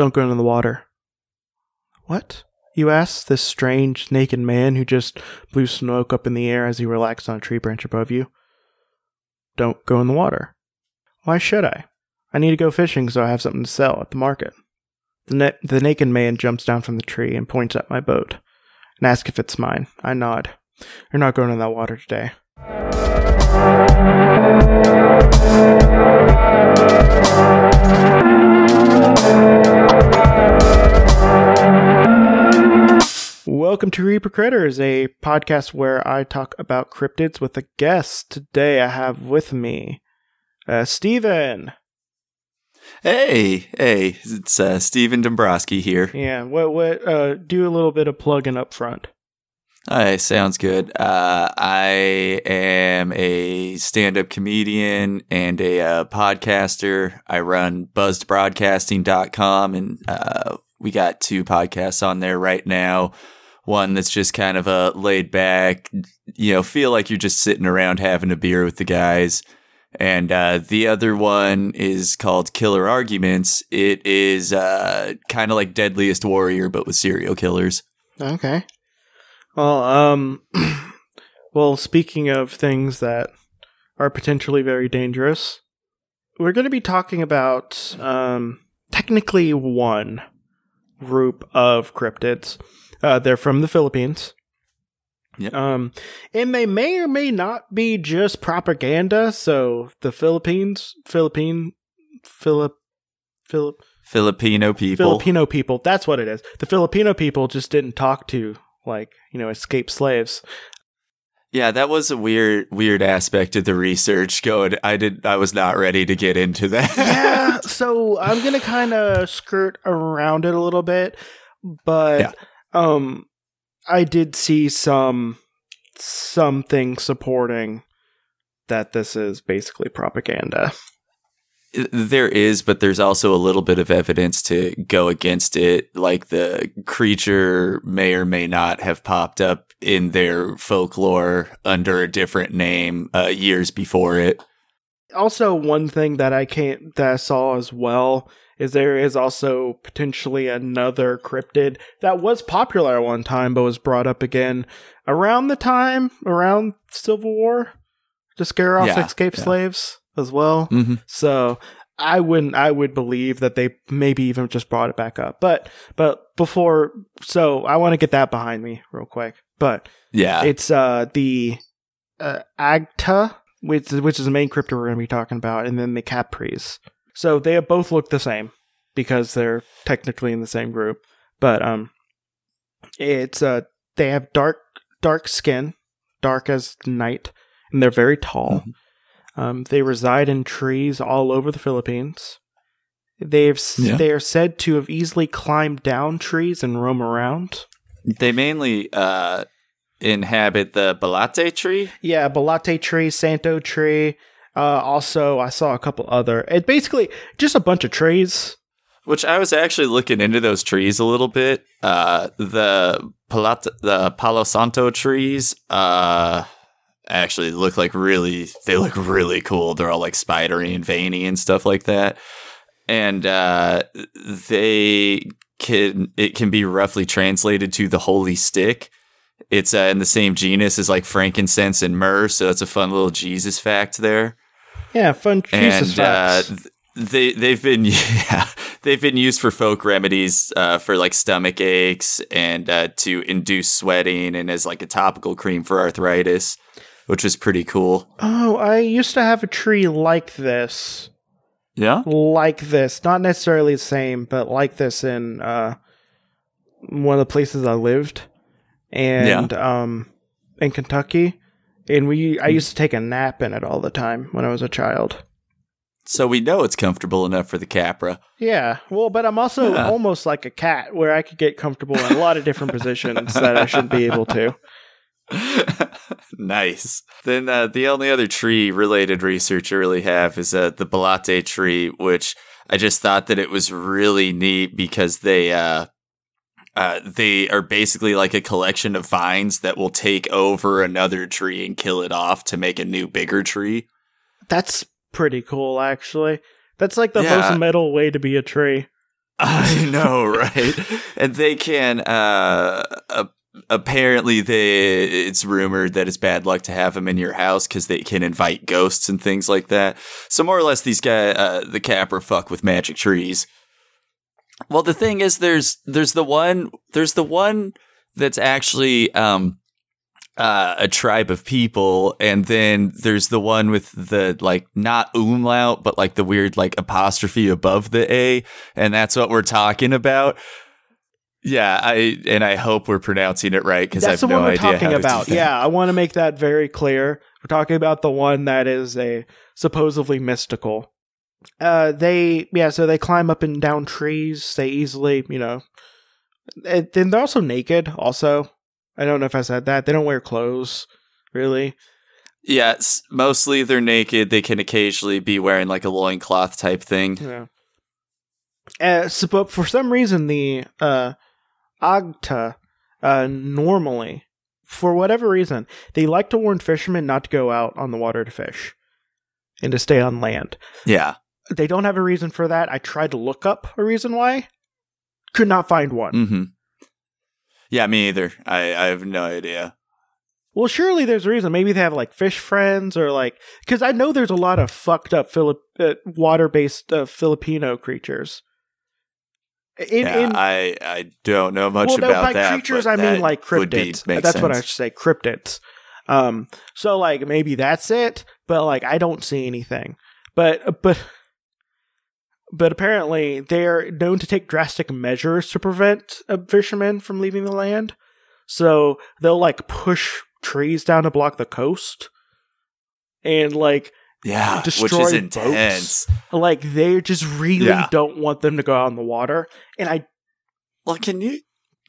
Don't go into the water. What? You asked this strange, naked man who just blew smoke up in the air as he relaxed on a tree branch above you. Don't go in the water. Why should I? I need to go fishing so I have something to sell at the market. The, na- the naked man jumps down from the tree and points at my boat and asks if it's mine. I nod. You're not going in that water today. Welcome to Reaper Critters, a podcast where I talk about cryptids with a guest. Today I have with me uh, Steven. Hey, hey, it's uh, Steven Dombrowski here. Yeah, what what uh do a little bit of plugging up front. Hi, sounds good. Uh, I am a stand-up comedian and a uh, podcaster. I run buzzedbroadcasting.com and uh, we got two podcasts on there right now. One that's just kind of a laid back, you know, feel like you're just sitting around having a beer with the guys. And uh, the other one is called Killer Arguments. It is uh, kind of like Deadliest Warrior, but with serial killers. Okay. Well, um, well, speaking of things that are potentially very dangerous, we're going to be talking about um, technically one group of cryptids. Uh, they're from the Philippines. Yep. Um, and they may or may not be just propaganda. So the Philippines, Philippine, Philip, Philip, Filipino people. Filipino people. That's what it is. The Filipino people just didn't talk to like you know escaped slaves. Yeah, that was a weird, weird aspect of the research. Going, I did, I was not ready to get into that. yeah, so I'm gonna kind of skirt around it a little bit, but Yeah. um, I did see some something supporting that this is basically propaganda. There is, but there's also a little bit of evidence to go against it. Like the creature may or may not have popped up in their folklore under a different name uh, years before it. Also, one thing that I can't that I saw as well is there is also potentially another cryptid that was popular at one time but was brought up again around the time around Civil War to scare off Yeah, escaped yeah. slaves as well. Mm-hmm. So I wouldn't I would believe that they maybe even just brought it back up. But but before so I want to get that behind me real quick. But Yeah, it's uh the uh, Agta, which which is the main crypto we're going to be talking about, and then the Kapres. So they both look the same because they're technically in the same group. But um, it's uh they have dark dark skin, dark as night, and they're very tall. Um, they reside in trees all over the Philippines. They've s Yeah. they are said to have easily climbed down trees and roam around. they mainly uh, inhabit the balete tree. Yeah, Balete tree, Santo tree. Uh, also, I saw a couple other. It basically just a bunch of trees. Which I was actually looking into those trees a little bit. Uh, the Palata, the Palo Santo trees, uh, actually look like really. They look really cool. They're all like spidery and veiny and stuff like that. And uh, they can it can be roughly translated to the holy stick. It's uh, in the same genus as like frankincense and myrrh, so that's a fun little Jesus fact there Yeah, fun Jesus and uh, facts. th- they they've been yeah they've been used for folk remedies uh, for like stomach aches and uh, to induce sweating and as like a topical cream for arthritis, which is pretty cool. oh, I used to have a tree like this, Yeah, like this. Not necessarily the same, but like this in uh, one of the places I lived, and um, in Kentucky. And we, Hmm. I used to take a nap in it all the time when I was a child. so we know it's comfortable enough for the Kapre. Yeah, well, but I'm also Yeah. almost like a cat where I could get comfortable in a lot of different positions that I shouldn't be able to. nice. Then uh, the only other tree related research I really have is uh, the balete tree, which I just thought that it was really neat because they uh, uh, they are basically like a collection of vines that will take over another tree and kill it off to make a new bigger tree. That's pretty cool, actually. That's like the Yeah. most metal way to be a tree. I know, right? and they can. Uh, uh, apparently, they it's rumored that it's bad luck to have them in your house because they can invite ghosts and things like that. So more or less, these guys, uh, the Kapre, fuck with magic trees. Well, the thing is, there's there's the one there's the one that's actually um uh, a tribe of people, and then there's the one with the like not umlaut, but like the weird like apostrophe above the a, and that's what we're talking about. Yeah, I and I hope we're pronouncing it right because I have the no one we're idea talking about. To do that. Yeah, I want to make that very clear. We're talking about the one that is a supposedly mystical. Uh, they yeah, so they climb up and down trees. They easily, you know, and then they're also naked. Also, I don't know if I said that. They don't wear clothes, really. yeah. s- Mostly they're naked. They can occasionally be wearing like a loincloth type thing. Yeah. Uh, so, but for some reason, the uh, Agta uh, normally, for whatever reason, they like to warn fishermen not to go out on the water to fish and to stay on land. Yeah, They don't have a reason for that. I tried to look up a reason why, could not find one. mm-hmm. Yeah, me either. I I have no idea. Well, surely there's a reason. Maybe they have like fish friends or like because I know there's a lot of fucked up Philip uh, water-based uh, Filipino creatures. In, yeah, in, I I don't know much well, about by that. creatures but I mean like be- cryptids. make That's what I should say, cryptids. Um, so like maybe that's it, but like I don't see anything. But but but apparently they're known to take drastic measures to prevent uh, fishermen from leaving the land. So they'll like push trees down to block the coast, and like Yeah, which destroy is boats. intense. like they just really Yeah. don't want them to go out in the water. And I Well, can you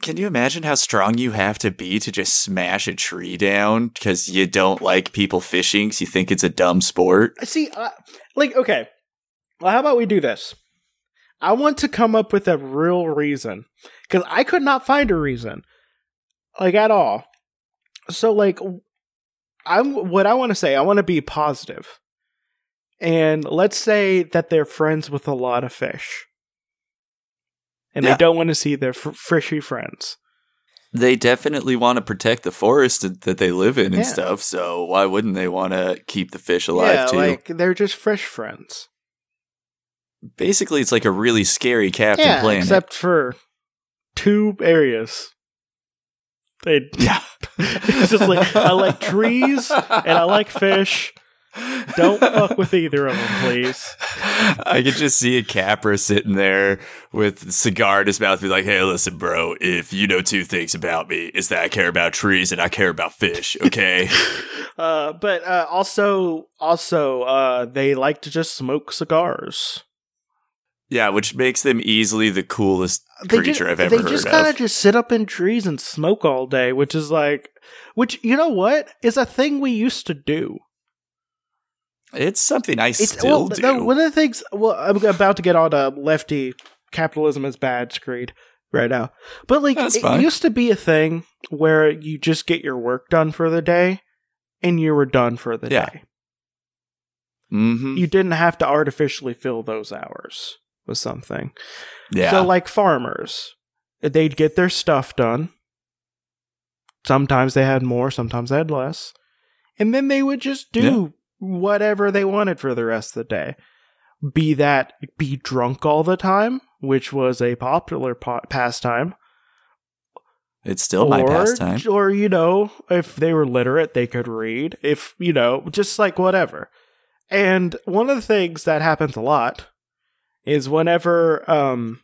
can you imagine how strong you have to be to just smash a tree down because you don't like people fishing because you think it's a dumb sport? See, uh, like, okay. Well, how about we do this? I want to come up with a real reason because I could not find a reason, like at all. So, like, I'm what I want to say. I want to be positive, and let's say that they're friends with a lot of fish, and Yeah. they don't want to see their f- fishy friends. They definitely want to protect the forest that that they live in and Yeah. stuff. So why wouldn't they want to keep the fish alive yeah, too? like they're just fish friends. Basically, it's like a really scary Captain yeah, Planet. except for two areas. They yeah, it's just like I like trees and I like fish. Don't fuck with either of them, please. I could just see a Kapre sitting there with a cigar in his mouth, be like, "Hey, listen, bro. If you know two things about me, it's that I care about trees and I care about fish. Okay." Uh, but uh, also, also, uh, they like to just smoke cigars. yeah, which makes them easily the coolest They creature just, I've ever they heard just kind of just sit up in trees and smoke all day, which is like, which you know what is a thing we used to do. It's something I It's still well, do. no, one of the things. Well, I'm about to get on a lefty capitalism is bad screed right now, but like That's it fine. used to be a thing where you just get your work done for the day, and you were done for the Yeah. day. mm-hmm. You didn't have to artificially fill those hours with something. Yeah. So, like farmers, they'd get their stuff done. Sometimes they had more, sometimes they had less. And then they would just do whatever they wanted for the rest of the day. Be that be drunk all the time, which was a popular pa- pastime. it's still my pastime. Or, you know, if they were literate, they could read. If, you know, just like whatever. And one of the things that happens a lot is whenever, um,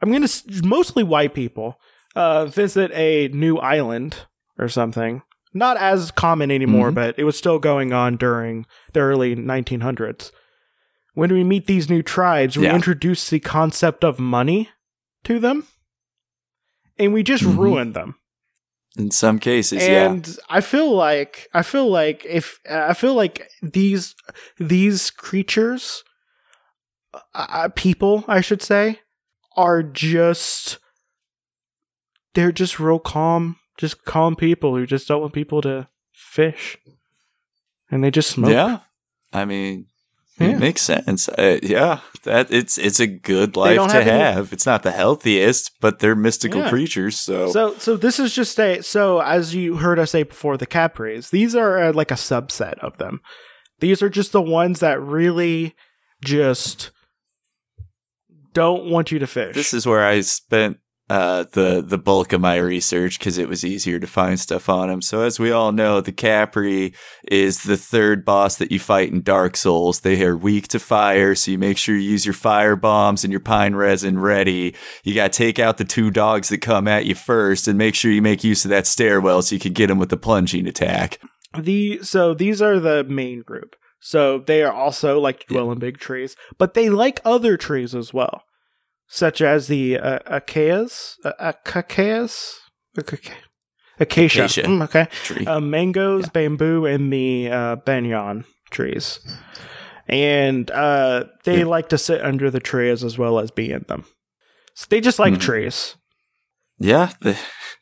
I'm going to, mostly white people, uh, visit a new island or something. Not as common anymore, Mhm. but it was still going on during the early 1900s. When we meet these new tribes, we Yeah. introduce the concept of money to them. And we just Mhm. ruin them In some cases, yeah. and I feel like I feel like if I feel like these these creatures, uh, people, I should say, are just they're just real calm, just calm people who just don't want people to fish, and they just smoke. Yeah. I mean, Yeah. It makes sense. Uh, yeah, that it's it's a good life don't to have any- have. It's not the healthiest, but they're mystical Yeah. creatures. So, So, so this is just a so as you heard us say before, the Kapres. These are uh, like a subset of them. These are just the ones that really just don't want you to fish. this is where I spent uh, the the bulk of my research because it was easier to find stuff on him. So, as we all know, the Kapre is the third boss that you fight in Dark Souls. They are weak to fire, so you make sure you use your fire bombs and your pine resin ready. You got to take out the two dogs that come at you first, and make sure you make use of that stairwell so you can get them with the plunging attack. the so these are the main group. So they are also like to dwell in big trees, but they like other trees as well, such as the uh, acacias, uh, acacias, Acacia. Acacia. Mm, okay. Uh, mangoes, bamboo, and the uh, banyan trees. And uh, they Yeah. like to sit under the trees as well as be in them. So they just like Mhm. trees. Yeah, the,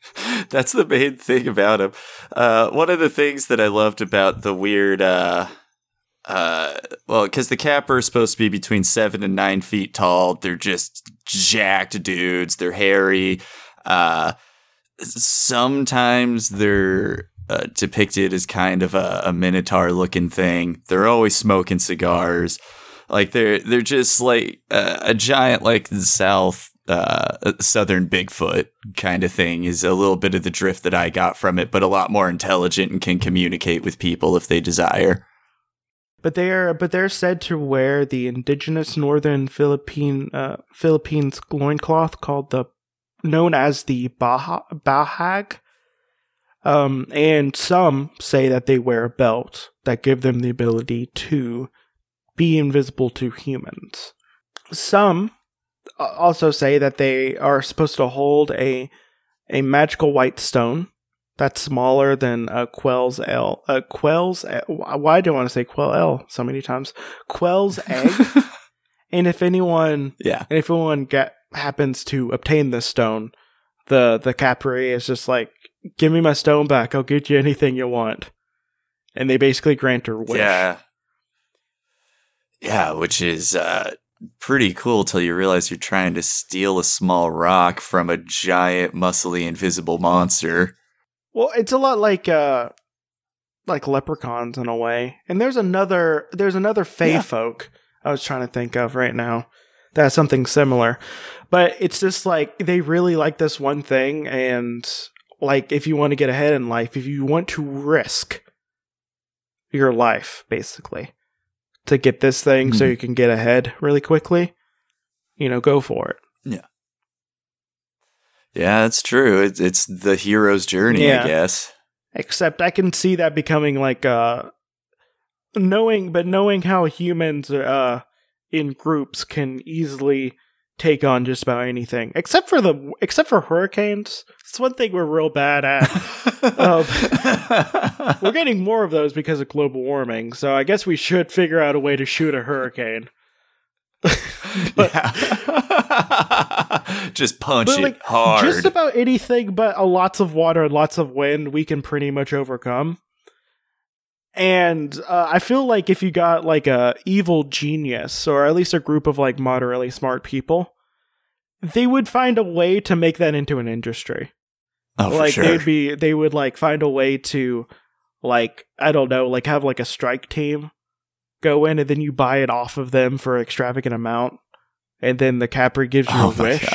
that's the main thing about them. Uh, one of the things that I loved about the weird, uh, uh, well, because the capper is supposed to be between seven and nine feet tall. They're just jacked dudes. They're hairy. Uh, sometimes they're uh, depicted as kind of a, a minotaur looking thing. They're always smoking cigars. Like they're they're just like a, a giant like the South uh, Southern Bigfoot kind of thing is a little bit of the drift that I got from it, but a lot more intelligent and can communicate with people if they desire. But they are but they're said to wear the indigenous northern Philippine uh, Philippines loincloth called the known as the Baha, Bahag. Um, and some say that they wear a belt that give them the ability to be invisible to humans. Some uh, also say that they are supposed to hold a a magical white stone that's smaller than a Quell's L. A Quell's. Why do I want to say Quell L so many times? Quell's egg. and if anyone, Yeah. and if anyone get happens to obtain this stone, the the Kapre is just like, "Give me my stone back. I'll get you anything you want." And they basically grant her wish. Yeah. Yeah, which is uh, pretty cool till you realize you're trying to steal a small rock from a giant, muscly, invisible monster. Well, it's a lot like uh like leprechauns in a way. And there's another there's another fey Yeah. folk I was trying to think of right now That's something similar. But it's just like they really like this one thing and like if you want to get ahead in life, if you want to risk your life basically to get this thing so Mhm. you can get ahead really quickly, you know, go for it. Yeah, that's true. It's, it's the hero's journey, Yeah. I guess. Except I can see that becoming like uh knowing but knowing how humans uh in groups can easily take on just about anything. Except for the except for hurricanes. It's one thing we're real bad at. Um, we're getting more of those because of global warming, so I guess we should figure out a way to shoot a hurricane. But- Yeah. Just punch it like, hard. Just about anything but a lots of water and lots of wind we can pretty much overcome. And uh, I feel like if you got like a evil genius or at least a group of like moderately smart people, they would find a way to make that into an industry. oh, like sure. they'd be they would like find a way to like I don't know, like have like a strike team go in and then you buy it off of them for an extravagant amount. And then the Kapre gives you oh a wish.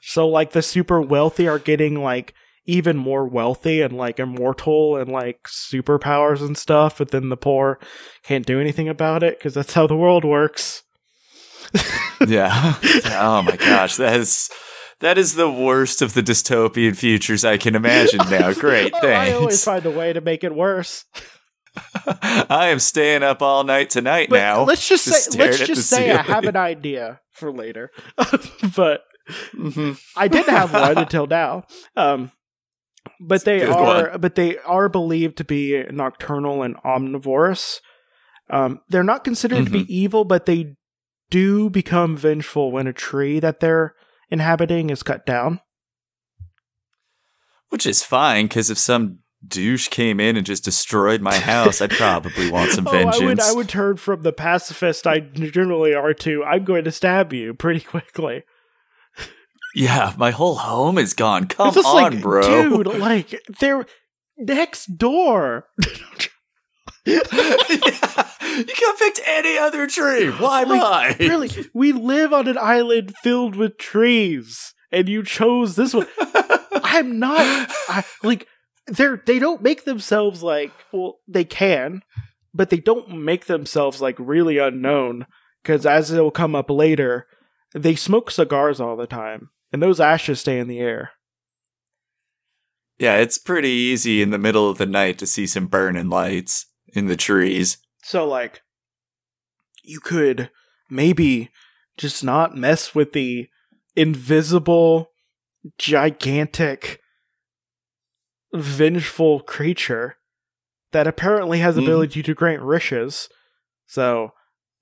So like the super wealthy are getting like even more wealthy and like immortal and like superpowers and stuff, but then the poor can't do anything about it because that's how the world works. yeah. Oh my gosh, that is that is the worst of the dystopian futures I can imagine now. Great, Oh, I always find a way to make it worse. I am staying up all night tonight But now. let's just just say let's just say I have an idea for later, but Mhm. I didn't have one until now. Um, but they good are, but they are believed to be nocturnal and omnivorous. Um, they're not considered to Mm-hmm. be evil, but they do become vengeful when a tree that they're inhabiting is cut down. Which is fine because if some douche came in and just destroyed my house, I'd probably want some vengeance. Oh, I would, I would turn from the pacifist I generally are to I'm going to stab you pretty quickly. Yeah, my whole home is gone. Come on, like, bro. dude, like they're next door. you could have picked any other tree. Why Like, mine? really, we live on an island filled with trees, and you chose this one. I'm not I, like they're they don't make themselves like well they can, but they don't make themselves like really unknown because as it'll come up later, they smoke cigars all the time, and those ashes stay in the air. Yeah, it's pretty easy in the middle of the night to see some burning lights in the trees. So like you could maybe just not mess with the invisible gigantic vengeful creature that apparently has the Mhm. ability to grant wishes. So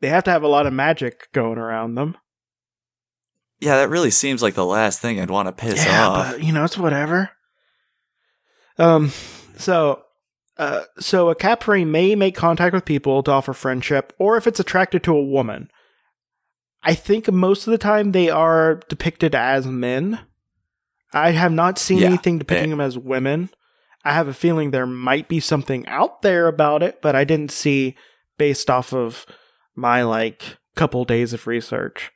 they have to have a lot of magic going around them. Yeah, that really seems like the last thing I'd want to piss yeah, off. but you know, it's whatever. Um, so, uh, so a Kapre may make contact with people to offer friendship, or if it's attracted to a woman. I think most of the time they are depicted as men. I have not seen Yeah, anything depicting eh. them as women. I have a feeling there might be something out there about it, but I didn't see based off of my like couple days of research.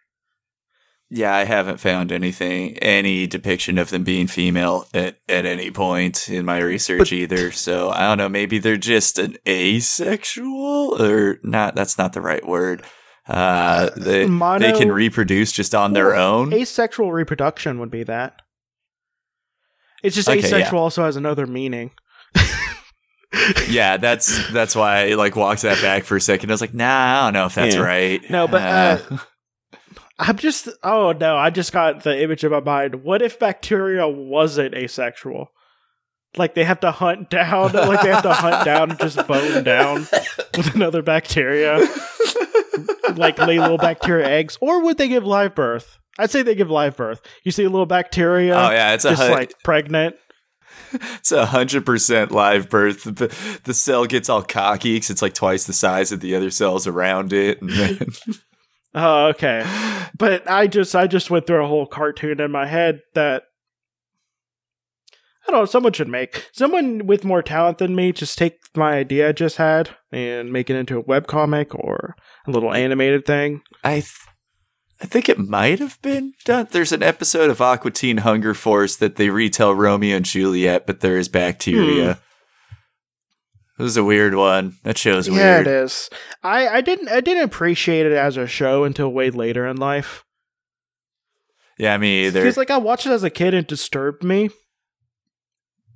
Yeah, I haven't found anything, any depiction of them being female at, at any point in my research But- either. So I don't know. Maybe they're just an asexual, or not. That's not the right word. Uh, they Mono- they can reproduce just on their own. Asexual reproduction would be that. It's just Okay, yeah. asexual also has another meaning. yeah, that's that's why I like walked that back for a second. I was like, nah, I don't know if that's Yeah. right. No, but, uh, I'm just oh no, I just got the image in my mind. What if bacteria wasn't asexual? Like they have to hunt down, like they have to hunt down and just bone down with another bacteria, like lay little bacteria eggs, or would they give live birth? I'd say they give live birth. You see a little bacteria, oh yeah, it's just hun- like pregnant. it's a hundred percent live birth. The, the cell gets all cocky because it's like twice the size of the other cells around it, and then Oh, okay. But I just I just went through a whole cartoon in my head that I don't know, someone should make. Someone with more talent than me just take my idea I just had and make it into a webcomic or a little animated thing. I th- I think it might have been done. There's an episode of Aqua Teen Hunger Force that they retell Romeo and Juliet, but there is bacteria. It was a weird one. That show's Yeah, weird. Yeah, it is. I, I didn't I didn't appreciate it as a show until way later in life. Yeah, me either. Because like I watched it as a kid and it disturbed me.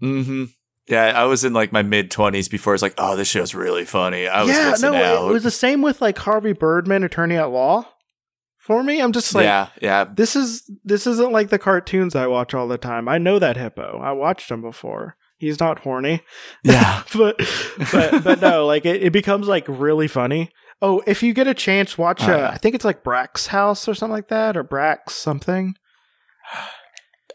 hmm Yeah, I was in like my mid twenties before. It's like, oh, this show's really funny. I was yeah, no, out. it was the same with like Harvey Birdman, Attorney at Law. For me, I'm just like yeah, yeah. this is this isn't like the cartoons I watch all the time. I know that hippo. I watched him before. He's not horny, Yeah. but but but no, like it, it becomes like really funny. Oh, if you get a chance, watch. Oh, uh. I think it's like Brak's House or something like that, or Brak's something.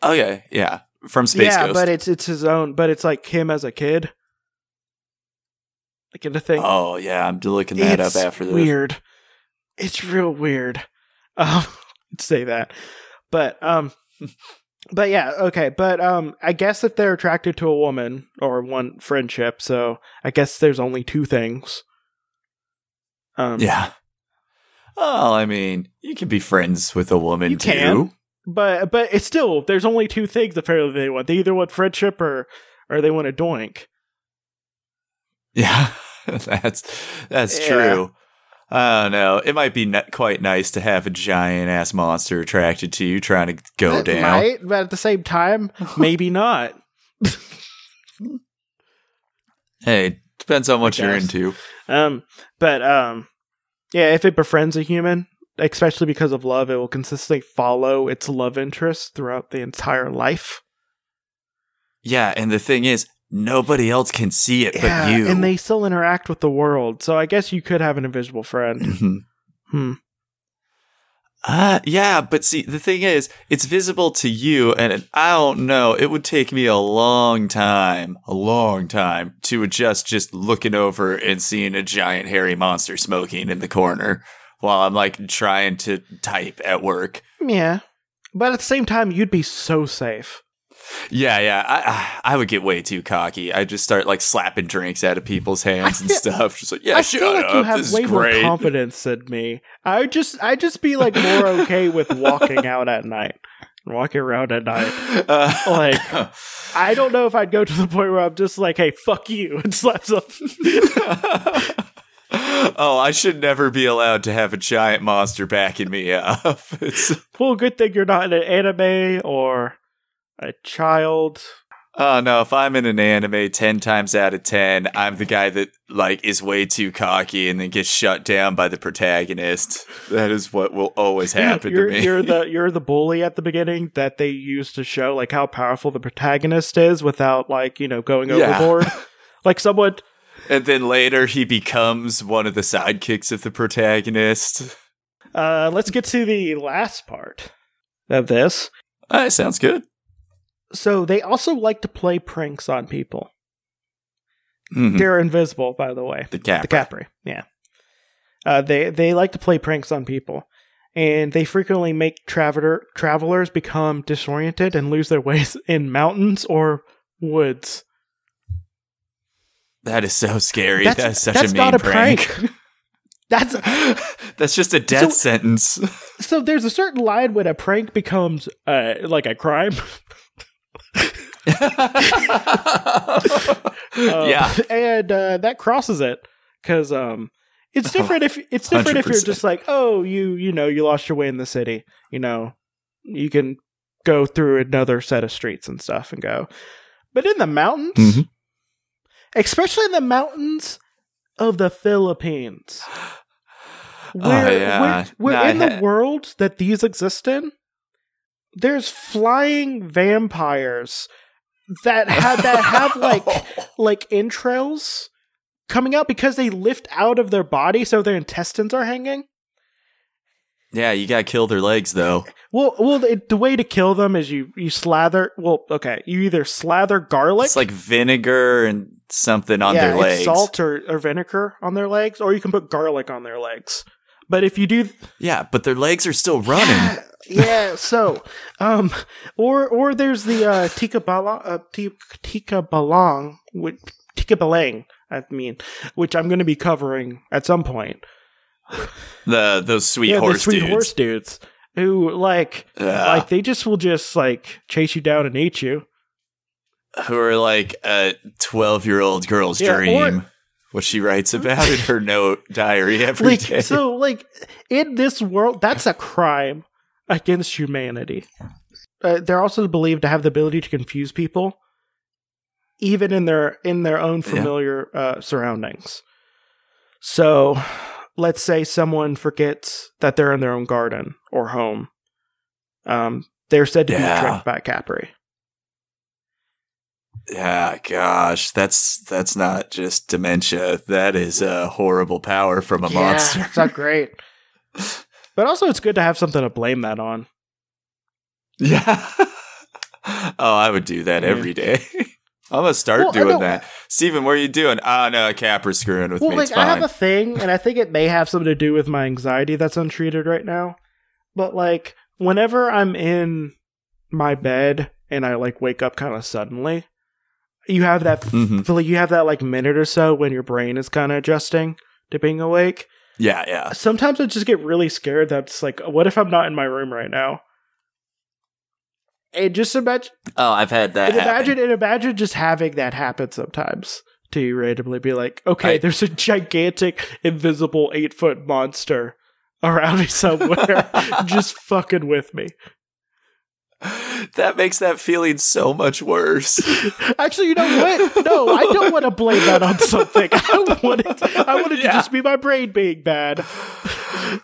Okay, yeah. yeah. From Space yeah, Ghost. but it's it's his own. But it's like him as a kid, like in the thing. oh yeah, I'm looking that it's up after this. Weird. It's real weird. Um, say that, but um, but yeah, okay. But um, I guess if they're attracted to a woman or one friendship, so I guess there's only two things. Um, Yeah. Oh, I mean, you can be friends with a woman You too. can. but but it's still there's only two things apparently they want. They either want friendship or or they want a doink. Yeah, that's that's Yeah. true. I don't know. It might be n- quite nice to have a giant ass monster attracted to you, trying to go It down. might, but at the same time, maybe not. Hey, depends on what you're into. Um, but um, yeah, if it befriends a human, especially because of love, it will consistently follow its love interest throughout the entire life. Yeah, and the thing is, nobody else can see it yeah, but you. and they still interact with the world. So I guess you could have an invisible friend. Mhm. Hmm. Uh, yeah, but see, the thing is, it's visible to you, and it, I don't know. It would take me a long time, a long time to adjust just looking over and seeing a giant hairy monster smoking in the corner while I'm like trying to type at work. Yeah. But at the same time, you'd be so safe. Yeah, yeah. I I would get way too cocky. I just start like slapping drinks out of people's hands and stuff. Just like, yeah, I shut feel like up. you have this way more confidence than me. I just, I just be like more okay with walking out at night, walking around at night. Uh, Like, I don't know if I'd go to the point where I'm just like, "Hey, fuck you," and slap some. oh, I should never be allowed to have a giant monster backing me up. It's well, good thing you're not in an anime or a child. oh no, if I'm in an anime, ten times out of ten, I'm the guy that like is way too cocky and then gets shut down by the protagonist. That is what will always happen you're, to me. You're the you're the bully at the beginning that they use to show like how powerful the protagonist is without like you know going Yeah. overboard. like someone and then later he becomes one of the sidekicks of the protagonist. Uh, let's get to the last part of this. Uh, sounds good. So they also like to play pranks on people. Mhm. They're invisible, by the way. The Kapre. The Kapre, yeah. Uh, they they like to play pranks on people, and they frequently make traveler travelers become disoriented and lose their ways in mountains or woods. That is so scary. That's- That's, such that's a mean not a prank. prank. That's That's just a death So- sentence. so. There's a certain line when a prank becomes uh, like a crime. Um, yeah. and uh, that crosses it because um, it's different if it's different if you're just like, oh, you you know, you lost your way in the city. You know, you can go through another set of streets and stuff and go. But in the mountains, Mhm. especially in the mountains of the Philippines, where, Oh, yeah. where, where No, in the world that these exist in, there's flying vampires that have that have like like entrails coming out because they lift out of their body so their intestines are hanging. yeah, you gotta kill their legs though. Well, well, the, the way to kill them is you you slather. Well, okay, you either slather garlic, It's like vinegar and something on yeah, their legs. salt or, or vinegar on their legs, or you can put garlic on their legs. But if you do, Yeah, but their legs are still running. Yeah, yeah, so, um, or or there's the uh, tikbalang, uh, ti- tikbalang, which tikbalang, I mean, which I'm going to be covering at some point. The those sweet yeah, horse the sweet dudes. horse dudes who like Yeah. like they just will just like chase you down and eat you. who are like a twelve year old girl's Yeah, or- dream. what she writes about in her note diary every day. Like so, like in this world, that's a crime against humanity. Uh, they're also believed to have the ability to confuse people, even in their in their own Yeah. familiar uh, surroundings. So, let's say someone forgets that they're in their own garden or home. Um, they're said to Yeah. be tricked by Kapre. Yeah, gosh, that's that's not just dementia. That is a horrible power from a monster. it's not great. But also, it's good to have something to blame that on. Yeah. oh, I would do that Yeah. every day. I'm gonna start Well, doing that. Steven, what are you doing? Oh no, Kapre's screwing with Well, me. like I have a thing, and I think it may have something to do with my anxiety that's untreated right now. But like, whenever I'm in my bed and I like wake up kind of suddenly, you have that Mhm. feel you have that like minute or so when your brain is kind of adjusting to being awake. Yeah, yeah. Sometimes I just get really scared. That's like, what if I'm not in my room right now? And just imagine, Oh, I've had that. and happen. imagine, and imagine just having that happen sometimes. To you randomly be like, okay, I- there's a gigantic, invisible, eight foot monster around me somewhere, just fucking with me. that makes that feeling so much worse. Actually, you know what? No, I don't want to blame that on something. I want it. I want it to just be my brain being bad.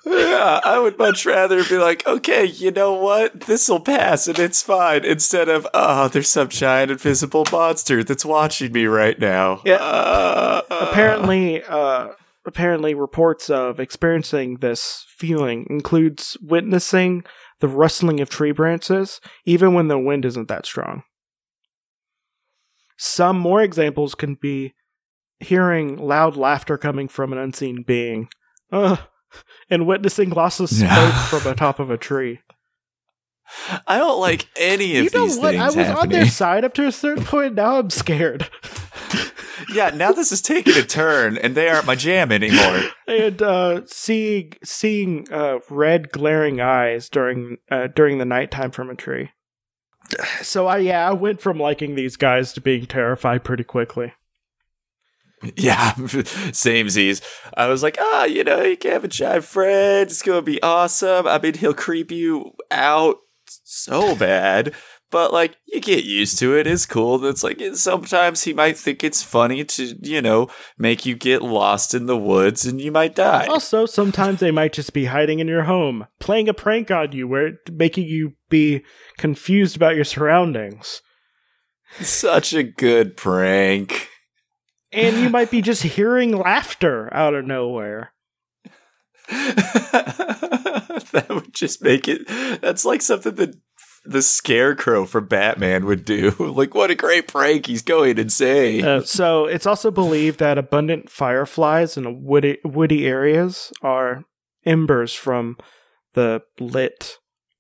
yeah, I would much rather be like, okay, you know what? This will pass and it's fine. Instead of, oh, there's some giant invisible monster that's watching me right now. Yeah. Uh, Apparently, uh, apparently reports of experiencing this feeling includes witnessing the rustling of tree branches, even when the wind isn't that strong. Some more examples can be hearing loud laughter coming from an unseen being, uh, and witnessing of smoke from the top of a tree. I don't like any of you know these what? things I was on their side up to a certain point. Now I'm scared. yeah, now this is taking a turn, and they aren't my jam anymore. and uh, seeing seeing uh, red glaring eyes during uh, during the nighttime from a tree. So I yeah I went from liking these guys to being terrified pretty quickly. Yeah, same Z's. I was like, ah, you know, you can have a giant friend. It's gonna be awesome. I mean, he'll creep you out so bad, but like, you get used to it. It's cool. It's like sometimes he might think it's funny to, you know, make you get lost in the woods and you might die. Also, sometimes they might just be hiding in your home, playing a prank on you, where making you be confused about your surroundings. Such a good prank. And you might be just hearing laughter out of nowhere. that would just make it. That's like something that the Scarecrow from Batman would do. like, what a great prank he's going insane. Uh, so it's also believed that abundant fireflies in woody, woody areas are embers from the lit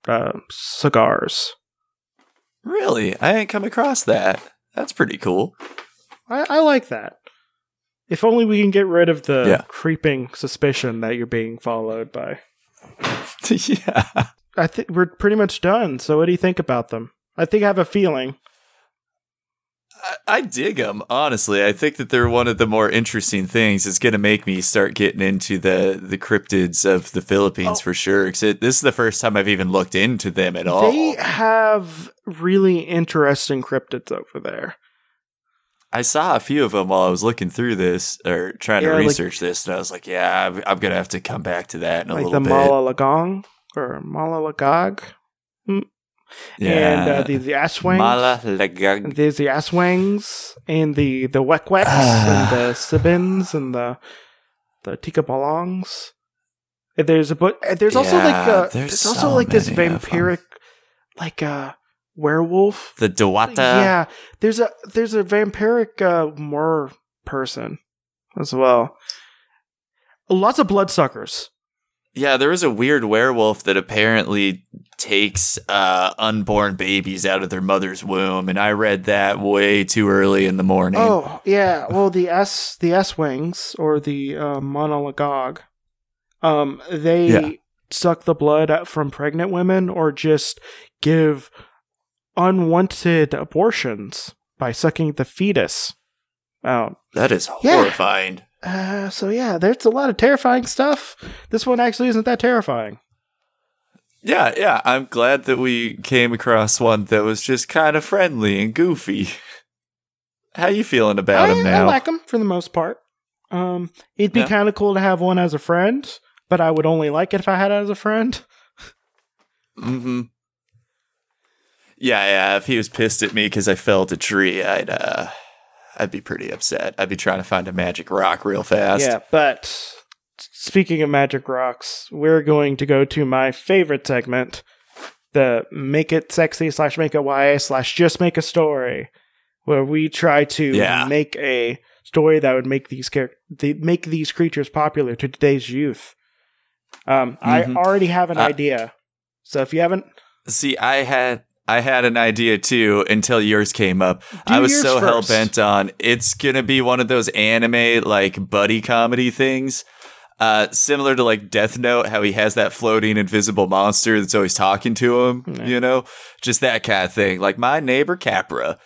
uh, cigars. really? I ain't come across that. That's pretty cool. I, I like that. If only we can get rid of the Yeah. creeping suspicion that you're being followed by. yeah. I think we're pretty much done. So what do you think about them? I think I have a feeling. I, I dig them, honestly. I think that they're one of the more interesting things. It's going to make me start getting into the, the cryptids of the Philippines Oh. for sure. Because this is the first time I've even looked into them at all. They have really interesting cryptids over there. I saw a few of them while I was looking through this or trying Yeah, to like- research this, and I was like, "Yeah, I'm, I'm gonna have to come back to that in a like little bit." Like the bit." Malalagong or Malalagog. And uh, the, the Aswangs. Malalagag. There's the Aswangs and the the Wekweks and the Sibins and the the Tikbalangs. And There's a but there's also like Yeah, uh, there's there's also so like this many of 'em. vampiric like uh werewolf. The Dewata. yeah, there's a there's a vampiric uh mer person as well. Lots of bloodsuckers. Yeah, there is a weird werewolf that apparently takes uh, unborn babies out of their mother's womb, and I read that way too early in the morning. Oh yeah, well the S the S wings or the uh, monologog, um, they Yeah. suck the blood from pregnant women or just give unwanted abortions by sucking the fetus out. that is Yeah. horrifying. Uh, so yeah, there's a lot of terrifying stuff. This one actually isn't that terrifying. Yeah, yeah. I'm glad that we came across one that was just kind of friendly and goofy. How you feeling about I, him now? I like him for the most part. Um, it'd be Yeah. kind of cool to have one as a friend, but I would only like it if I had it as a friend. mm-hmm. Yeah, yeah. If he was pissed at me because I felled a tree, I'd uh, I'd be pretty upset. I'd be trying to find a magic rock real fast. Yeah, but speaking of magic rocks, we're going to go to my favorite segment, the make it sexy slash make it YA slash just make a story, where we try to Yeah. make a story that would make these char- the, make these creatures popular to today's youth. Um, I Mhm. already have an Uh, idea, so if you haven't, See, I had I had an idea too until yours came up. I was so hell bent on it's gonna be one of those anime like buddy comedy things. Uh, similar to like Death Note, how he has that floating invisible monster that's always talking to him, Yeah. you know, just that kind of thing. Like my neighbor Kapre,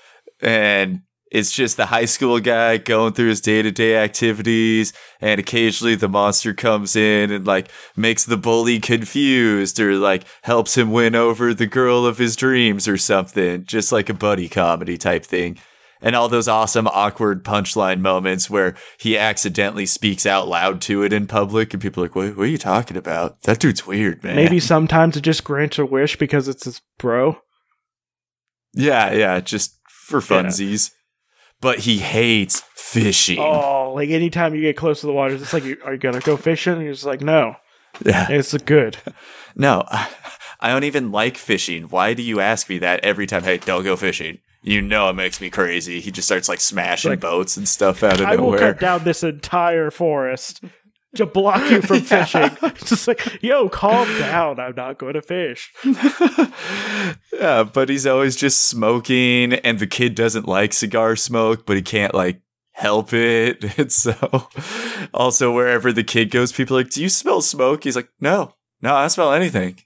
and it's just the high school guy going through his day to day activities, and occasionally the monster comes in and like makes the bully confused or like helps him win over the girl of his dreams or something, just like a buddy comedy type thing. And all those awesome, awkward punchline moments where he accidentally speaks out loud to it in public, and people are like, what, what are you talking about? That dude's weird, man. maybe sometimes it just grants a wish because it's his bro. Yeah, yeah, just for Yeah. But he hates fishing. Oh, like anytime you get close to the water, it's like, are you gonna go fishing? And you're just like, no, Yeah. it's good. No, I don't even like fishing. Why do you ask me that every time? Hey, don't go fishing. You know it makes me crazy. He just starts like smashing Like, boats and stuff out of I will nowhere. cut down this entire forest to block you from fishing. It's just like, yo, calm down. I'm not going to fish. yeah, but he's always just smoking, and the kid doesn't like cigar smoke, but he can't like help it. And so, also wherever the kid goes, people are like, "Do you smell smoke?" He's like, "No, no, I don't smell anything."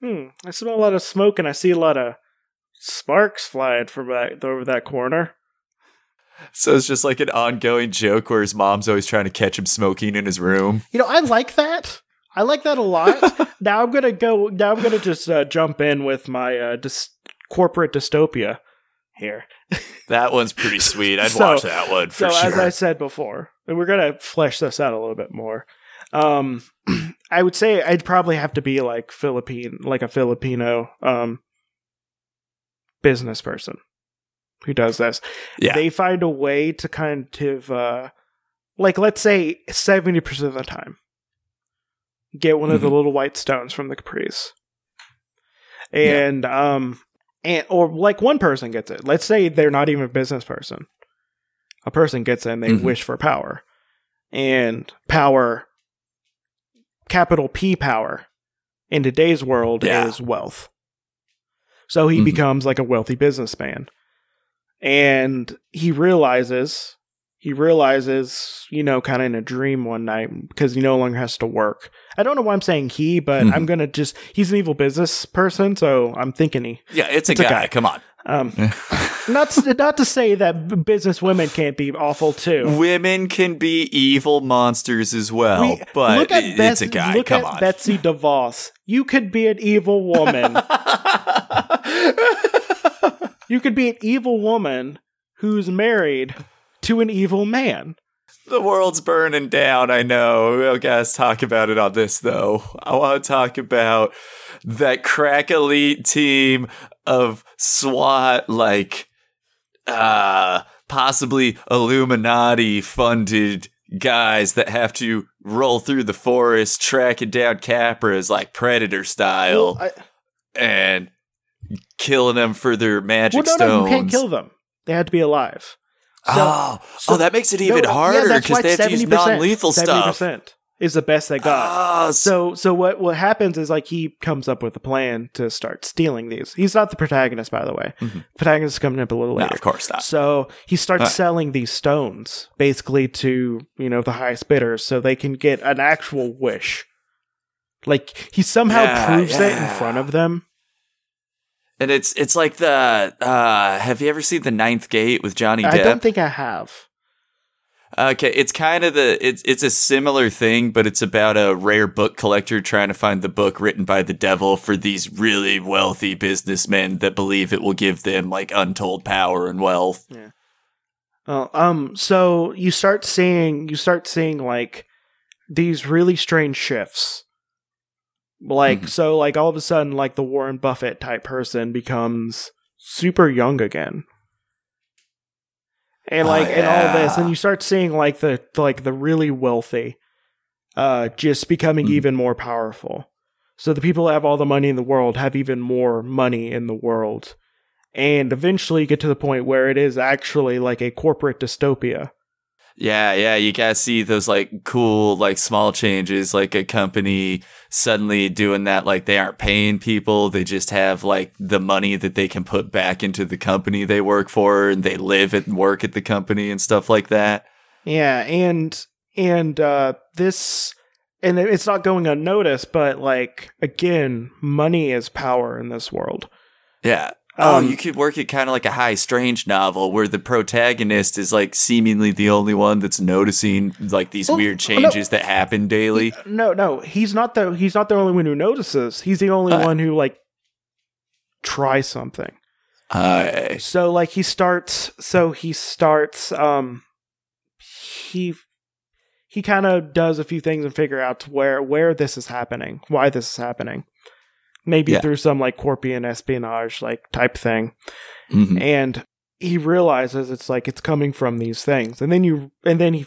Hmm, I smell a lot of smoke and I see a lot of sparks flying from that over that corner. So it's just like an ongoing joke where his mom's always trying to catch him smoking in his room. You know, I like that. I like that a lot. now I'm gonna go. Now I'm gonna just uh, jump in with my uh, dys- corporate dystopia here. That one's pretty sweet. I'd So- watch that one for so sure. as I said before, and we're gonna flesh this out a little bit more. Um, I would say I'd probably have to be like Philippine, like a Filipino um business person who does this. yeah, They find a way to kind of uh like let's say seventy percent of the time. Get one of the Mhm. little white stones from the Kapres. And um and or like one person gets it. Let's say they're not even a business person. A person gets it and they Mhm. wish for power. And power capital P power in today's world Yeah. is wealth. So he Mhm. becomes like a wealthy businessman. And he realizes he realizes, you know, kind of in a dream one night because he no longer has to work. I don't know why I'm saying he, but Mhm. I'm gonna just he's an evil business person, so I'm thinking he. yeah, it's a it's a guy. guy. Come on. Um, not to, not to say that business women can't be awful too. Women can be evil monsters as well, We- but look at it- Beth- it's a guy. Look Come at on. Betsy DeVos. You could be an evil woman. you could be an evil woman who's married to an evil man. the world's burning down. I know. We don't guys talk about it on this though. I want to talk about that crack elite team of SWAT, like uh possibly Illuminati funded guys that have to roll through the forest tracking down Kapres like predator style Well, I- and killing them for their magic well, no, no, stones. you can't kill them. They had to be alive. So- oh, so- oh, that makes it even No, harder because why they have to use 70%, non-lethal stuff. 70% is the best they got. Ah, So so what what happens is like he comes up with a plan to start stealing these. He's not the protagonist, by the way. Mhm. Protagonist is coming up a little no, later. of course not. So he starts Huh. selling these stones basically to you know the highest bidders, so they can get an actual wish. Like he somehow Yeah, proves it in front of them. And it's it's like the uh have you ever seen the Ninth Gate with Johnny Depp? I don't think I have. okay, it's kind of the it's it's a similar thing, but it's about a rare book collector trying to find the book written by the devil for these really wealthy businessmen that believe it will give them like untold power and wealth. Uh, um. So you start seeing you start seeing like these really strange shifts. Like Mhm. so, like all of a sudden, like the Warren Buffett type person becomes super young again, and Oh, like and all this, and you start seeing like the like the really wealthy, uh, just becoming Mhm. even more powerful. So the people that have all the money in the world have even more money in the world and eventually get to the point where it is actually like a corporate dystopia. Yeah, yeah, you guys see those like cool like small changes like a company suddenly doing that like they aren't paying people, they just have like the money that they can put back into the company they work for and they live and work at the company and stuff like that. Yeah, and and uh this and it's not going unnoticed, but like again, money is power in this world. Yeah. Oh, Um, you could work it kind of like a high strange novel where the protagonist is like seemingly the only one that's noticing like these Well, weird oh, no. changes that happen daily. No, no, he's not the he's not the only one who notices. He's the only Uh. one who like tries something. Uh, So like he starts so he starts um he he kind of does a few things and figure out where where this is happening, why this is happening. Maybe Yeah. through some like Corpian espionage like type thing. mhm. And he realizes it's like it's coming from these things, and then you and then he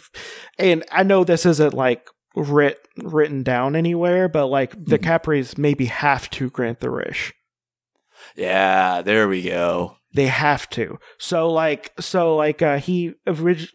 and I know this isn't like writ written down anywhere, but like the Mhm. Kapres maybe have to grant the wish. Yeah, there we go. They have to. So like so like uh he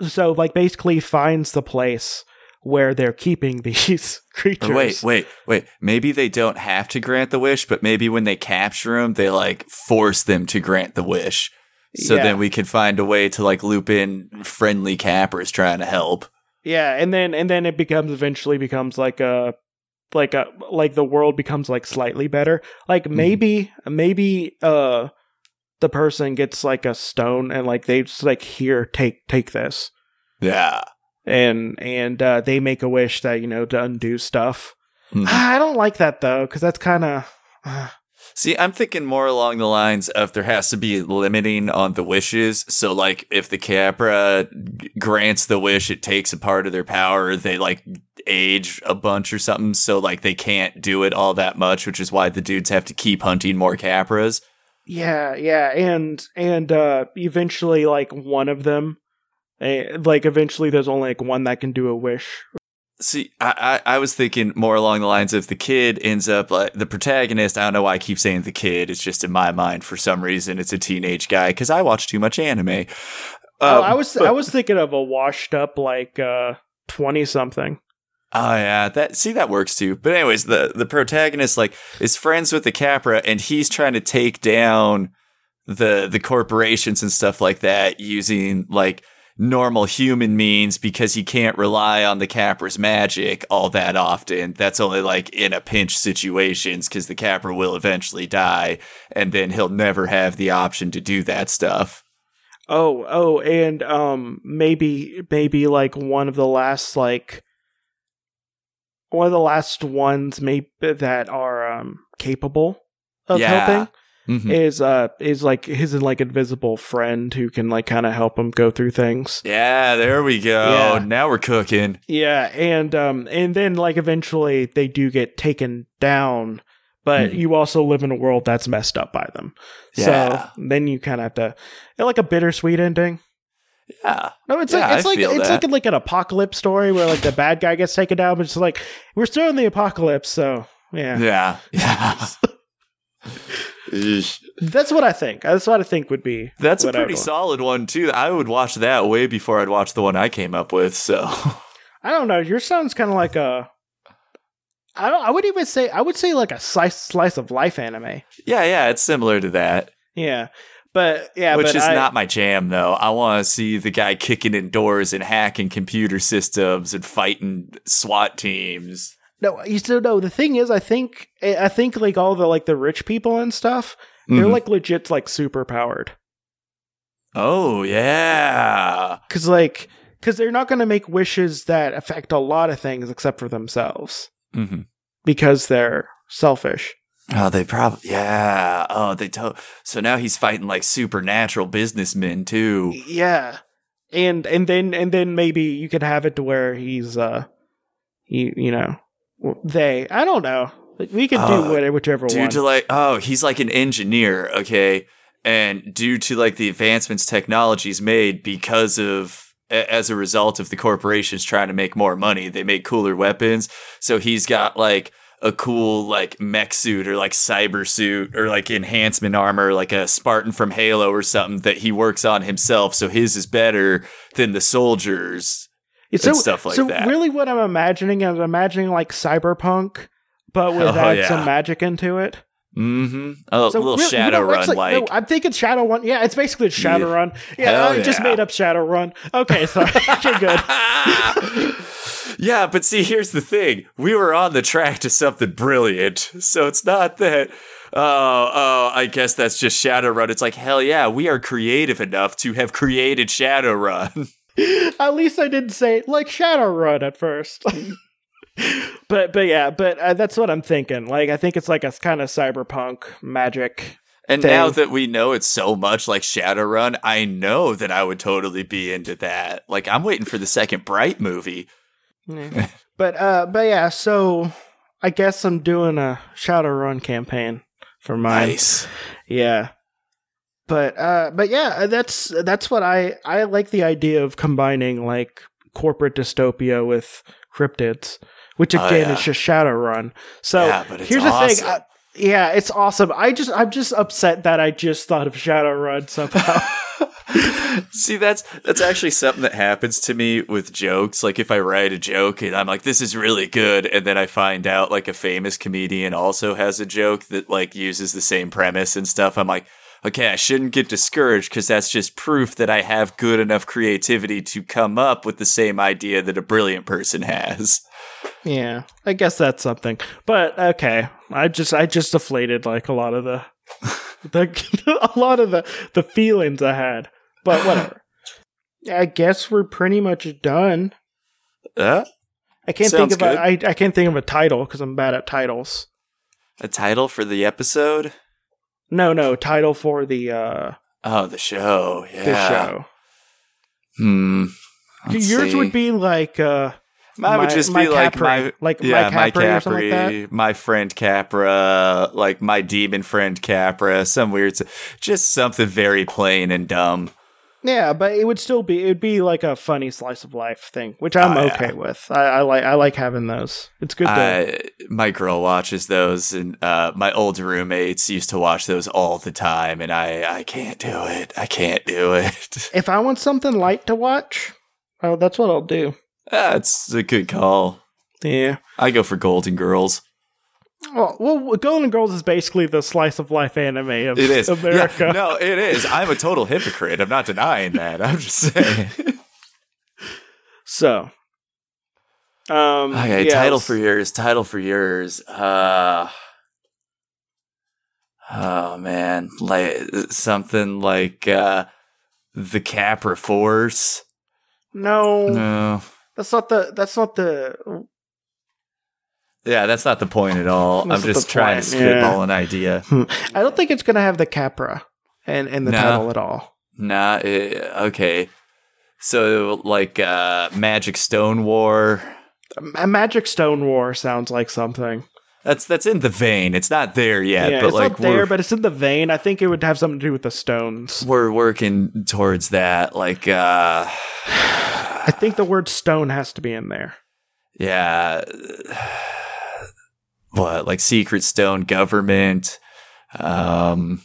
so like basically finds the place where they're keeping these creatures. Wait, wait, wait. Maybe they don't have to grant the wish, but maybe when they capture them, they like force them to grant the wish. So Yeah. then we could find a way to like loop in friendly Kapres trying to help. Yeah, and then and then it becomes eventually becomes like a like a like the world becomes like slightly better. Like Mhm. maybe maybe uh the person gets like a stone and like they just like here take take this Yeah. And and uh they make a wish that you know to undo stuff. Mhm. I don't like that though cuz that's kind of See, I'm thinking more along the lines of there has to be limiting on the wishes. So, like, if the Kapre grants the wish, it takes a part of their power. They like age a bunch or something. So, like, they can't do it all that much, which is why the dudes have to keep hunting more Kapres. Yeah, yeah, and and uh eventually like one of them eh, like eventually there's only like one that can do a wish. See, I, I, I was thinking more along the lines of the kid ends up like the protagonist. I don't know why I keep saying the kid. It's just in my mind for some reason it's a teenage guy because I watch too much anime. Oh, Um, I was but- I was thinking of a washed up like uh 20 something. Oh yeah, that see that works too. But anyways, the the protagonist like is friends with the Kapre, and he's trying to take down the the corporations and stuff like that using like normal human means because he can't rely on the Kapre's magic all that often. That's only like in a pinch situations because the Kapre will eventually die, and then he'll never have the option to do that stuff. Oh, oh, and um maybe maybe like one of the last like one of the last ones maybe that are um capable of Yeah. helping Mhm. is uh is like his like invisible friend who can like kind of help him go through things. Yeah, there we go. Yeah. Now we're cooking. Yeah, and um and then like eventually they do get taken down, but Mhm. you also live in a world that's messed up by them. Yeah. So then you kind of have to it's like a bittersweet ending. Yeah. No, it's Yeah, like it's I like it's that. like like an apocalypse story where like the bad guy gets taken down, but it's like we're still in the apocalypse, so yeah. Yeah. Yeah. Eesh. That's what I think. That's what I think would be. That's a what I would pretty solid one too. I would watch that way before I'd watch the one I came up with. So I don't know. Your sounds kind of like a. I don't. I would even say I would say like a slice slice of life anime. yeah, yeah, it's similar to that, Yeah, but yeah, which but is I- not my jam though. I want to see the guy kicking in doors and hacking computer systems and fighting SWAT teams. No, you still know. The thing is, I think I think like all the like the rich people and stuff, they're Mhm. like legit like super powered. oh yeah, Cause like, cause they're not gonna make wishes that affect a lot of things except for themselves hmm because they're selfish. oh they probably yeah. Oh they to- so now he's fighting like supernatural businessmen too. Yeah, and and then and then maybe you could have it to where he's uh, you you know, they. I don't know. Like, We could do Uh, whatever, whichever due one. to like oh he's like an engineer okay and due to like the advancements technologies made because of as a result of the corporations trying to make more money they make cooler weapons so he's got like a cool like mech suit or like cyber suit or like enhancement armor like a spartan from halo or something that he works on himself so his is better than the soldiers so, stuff like so that. really, what I'm imagining, I'm imagining like cyberpunk, but with Oh, yeah. some magic into it. mm-hmm Oh, a So little really- shadow no, run actually, like no, I'm thinking Shadowrun. Yeah, it's basically Shadowrun. Yeah, Hell I just made up Shadowrun. Okay, sorry. You're good. yeah, but see, here's the thing. We were on the track to something brilliant. So it's not that, oh, oh, I guess that's just Shadowrun. It's like, hell yeah, we are creative enough to have created Shadowrun. At least I didn't say like Shadowrun at first. but but yeah, but uh, that's what I'm thinking. Like I think it's like a kind of cyberpunk magic. And Thing. now that we know it's so much like Shadowrun, I know that I would totally be into that. Like, I'm waiting for the second Bright movie. Yeah. but uh but yeah, so I guess I'm doing a Shadowrun campaign for mine. Nice. Yeah. But uh, but yeah, that's that's what I I like the idea of combining like corporate dystopia with cryptids, which Oh, again yeah. is just Shadowrun. So Yeah, but it's here's the thing. I, yeah, it's awesome. I just I'm just upset that I just thought of Shadowrun somehow. See, that's that's actually something that happens to me with jokes. Like if I write a joke and I'm like, "This is really good," and then I find out like a famous comedian also has a joke that like uses the same premise and stuff. I'm like, okay, I shouldn't get discouraged because that's just proof that I have good enough creativity to come up with the same idea that a brilliant person has. yeah, I guess that's something. But okay, I just I just deflated like a lot of the the a lot of the the feelings I had. But whatever. I guess we're pretty much done. Uh, I can't think of a, I, I can't think of a title because I'm bad at titles. a title for the episode? No, no, title for the uh Oh, the show. Yeah. the show. Hmm. Let's Yours see. would be like uh Mine would My- just my be like my Like my yeah, my Kapre or something like my friend Kapre, like my demon friend Kapre, some weird, just something very plain and dumb. Yeah, but it would still be it would be like a funny slice of life thing, which I'm Oh, yeah. okay with. I, I like I like having those. It's good to I, my girl watches those, and uh, my old roommates used to watch those all the time, and I I can't do it. I can't do it. if I want something light to watch, oh that's what I'll do. That's a good call. Yeah. I go for Golden Girls. Well, well, Golden Girls is basically the slice of life anime of It is America. Yeah, no, it is. I'm a total hypocrite. I'm not denying that. I'm just saying. So, um, Okay, yeah, title for yours. Title for yours. Uh, oh man, like something like uh, the Kapre Force. no, No, that's not the that's not the yeah, that's not the point at all. That's I'm just trying point, to spitball yeah. an idea. I don't think it's gonna have the Kapre and in the No. title at all. Nah, eh, okay. So like uh, Magic Stone War. A Magic Stone War sounds like something. That's that's in the vein. It's not there yet, yeah, but it's like not there, but it's in the vein. I think it would have something to do with the stones. we're working towards that. Like uh I think the word stone has to be in there. yeah what like secret stone government um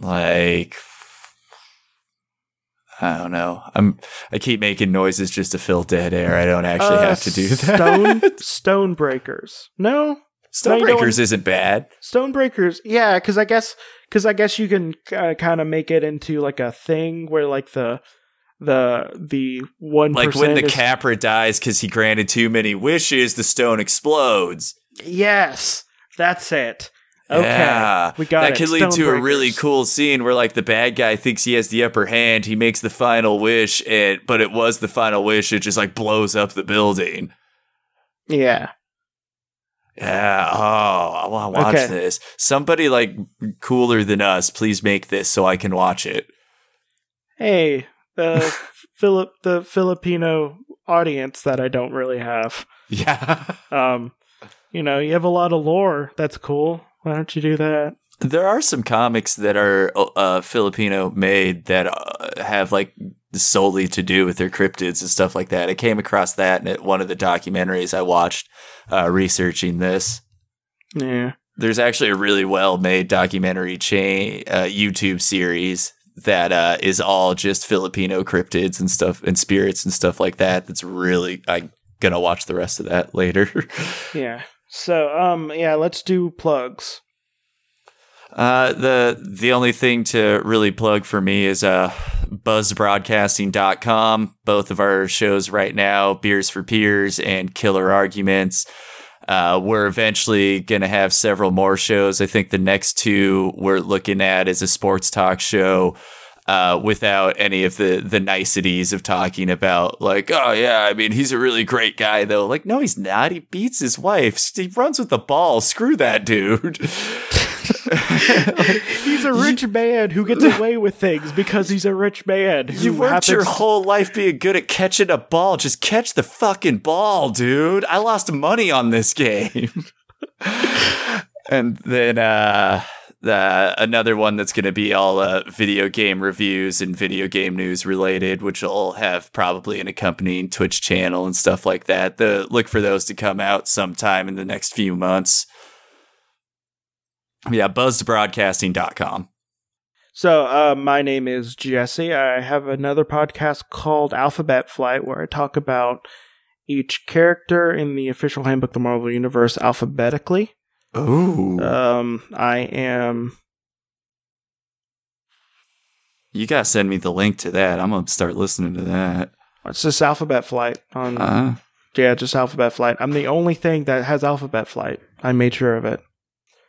like i don't know i'm i keep making noises just to fill dead air i don't actually Uh, have to do that Stone Stone Breakers. No, No, you don't- stonebreakers isn't bad Stone Breakers. Yeah, because I guess because I guess you can uh, kind of make it into like a thing where like the the the one like when the is- Kapre dies because he granted too many wishes the stone explodes yes, that's it. Okay, Yeah. we got that it. could lead to a really cool scene where like the bad guy thinks he has the upper hand. He makes the final wish, and but it was the final wish. It just like blows up the building. Yeah, Yeah. Oh, I want to watch Okay. this. Somebody like cooler than us, please make this so I can watch it. hey, the Philip the Filipino audience that I don't really have. Yeah. Um, you know, you have a lot of lore. That's cool. Why don't you do that? There are some comics that are uh, Filipino made that uh, have like solely to do with their cryptids and stuff like that. I came across that in one of the documentaries I watched uh, researching this. Yeah. There's actually a really well made documentary chain uh, YouTube series that uh, is all just Filipino cryptids and stuff and spirits and stuff like that. That's really I'm gonna watch the rest of that later. Yeah. So, um, yeah, let's do plugs. Uh, the the only thing to really plug for me is uh, buzzbroadcasting.com. Both of our shows right now, Beers for Peers and Killer Arguments. Uh, we're eventually going to have several more shows. I think the next two we're looking at is a sports talk show uh, without any of the, the niceties of talking about, like, oh, yeah, I mean, he's a really great guy, though. Like, no, he's not. He beats his wife. He runs with the ball. Screw that dude. He's a rich man who gets away with things because he's a rich man. You worked your whole life being good at catching a ball. Just catch the fucking ball, dude. I lost money on this game. and then uh Uh, another one that's going to be all uh, video game reviews and video game news related, which will have probably an accompanying Twitch channel and stuff like that. The look for those to come out sometime in the next few months. Yeah, buzzedbroadcasting.com. So, uh, my name is Jesse. I have another podcast called Alphabet Flight where I talk about each character in the official handbook of the Marvel Universe alphabetically. Ooh. Um, I am. You gotta send me the link to that. I'm gonna start listening to that. It's just Alphabet Flight on. Uh, Yeah, just Alphabet Flight. I'm the only thing that has Alphabet Flight. I made sure of it.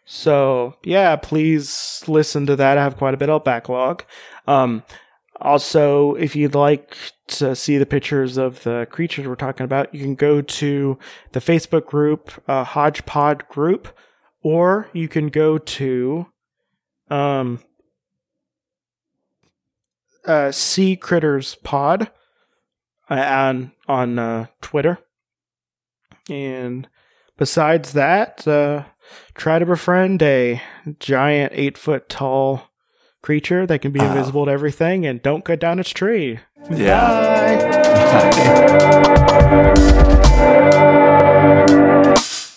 So yeah, please listen to that. I have quite a bit of backlog. Um, also, if you'd like to see the pictures of the creatures we're talking about, you can go to the Facebook group, uh, Hodgepod Group, or you can go to um, uh, Sea Critters Pod uh, on on uh, Twitter. And besides that, uh, try to befriend a giant eight foot tall creature that can be Oh. invisible to everything and don't cut down its tree. Yeah. Bye.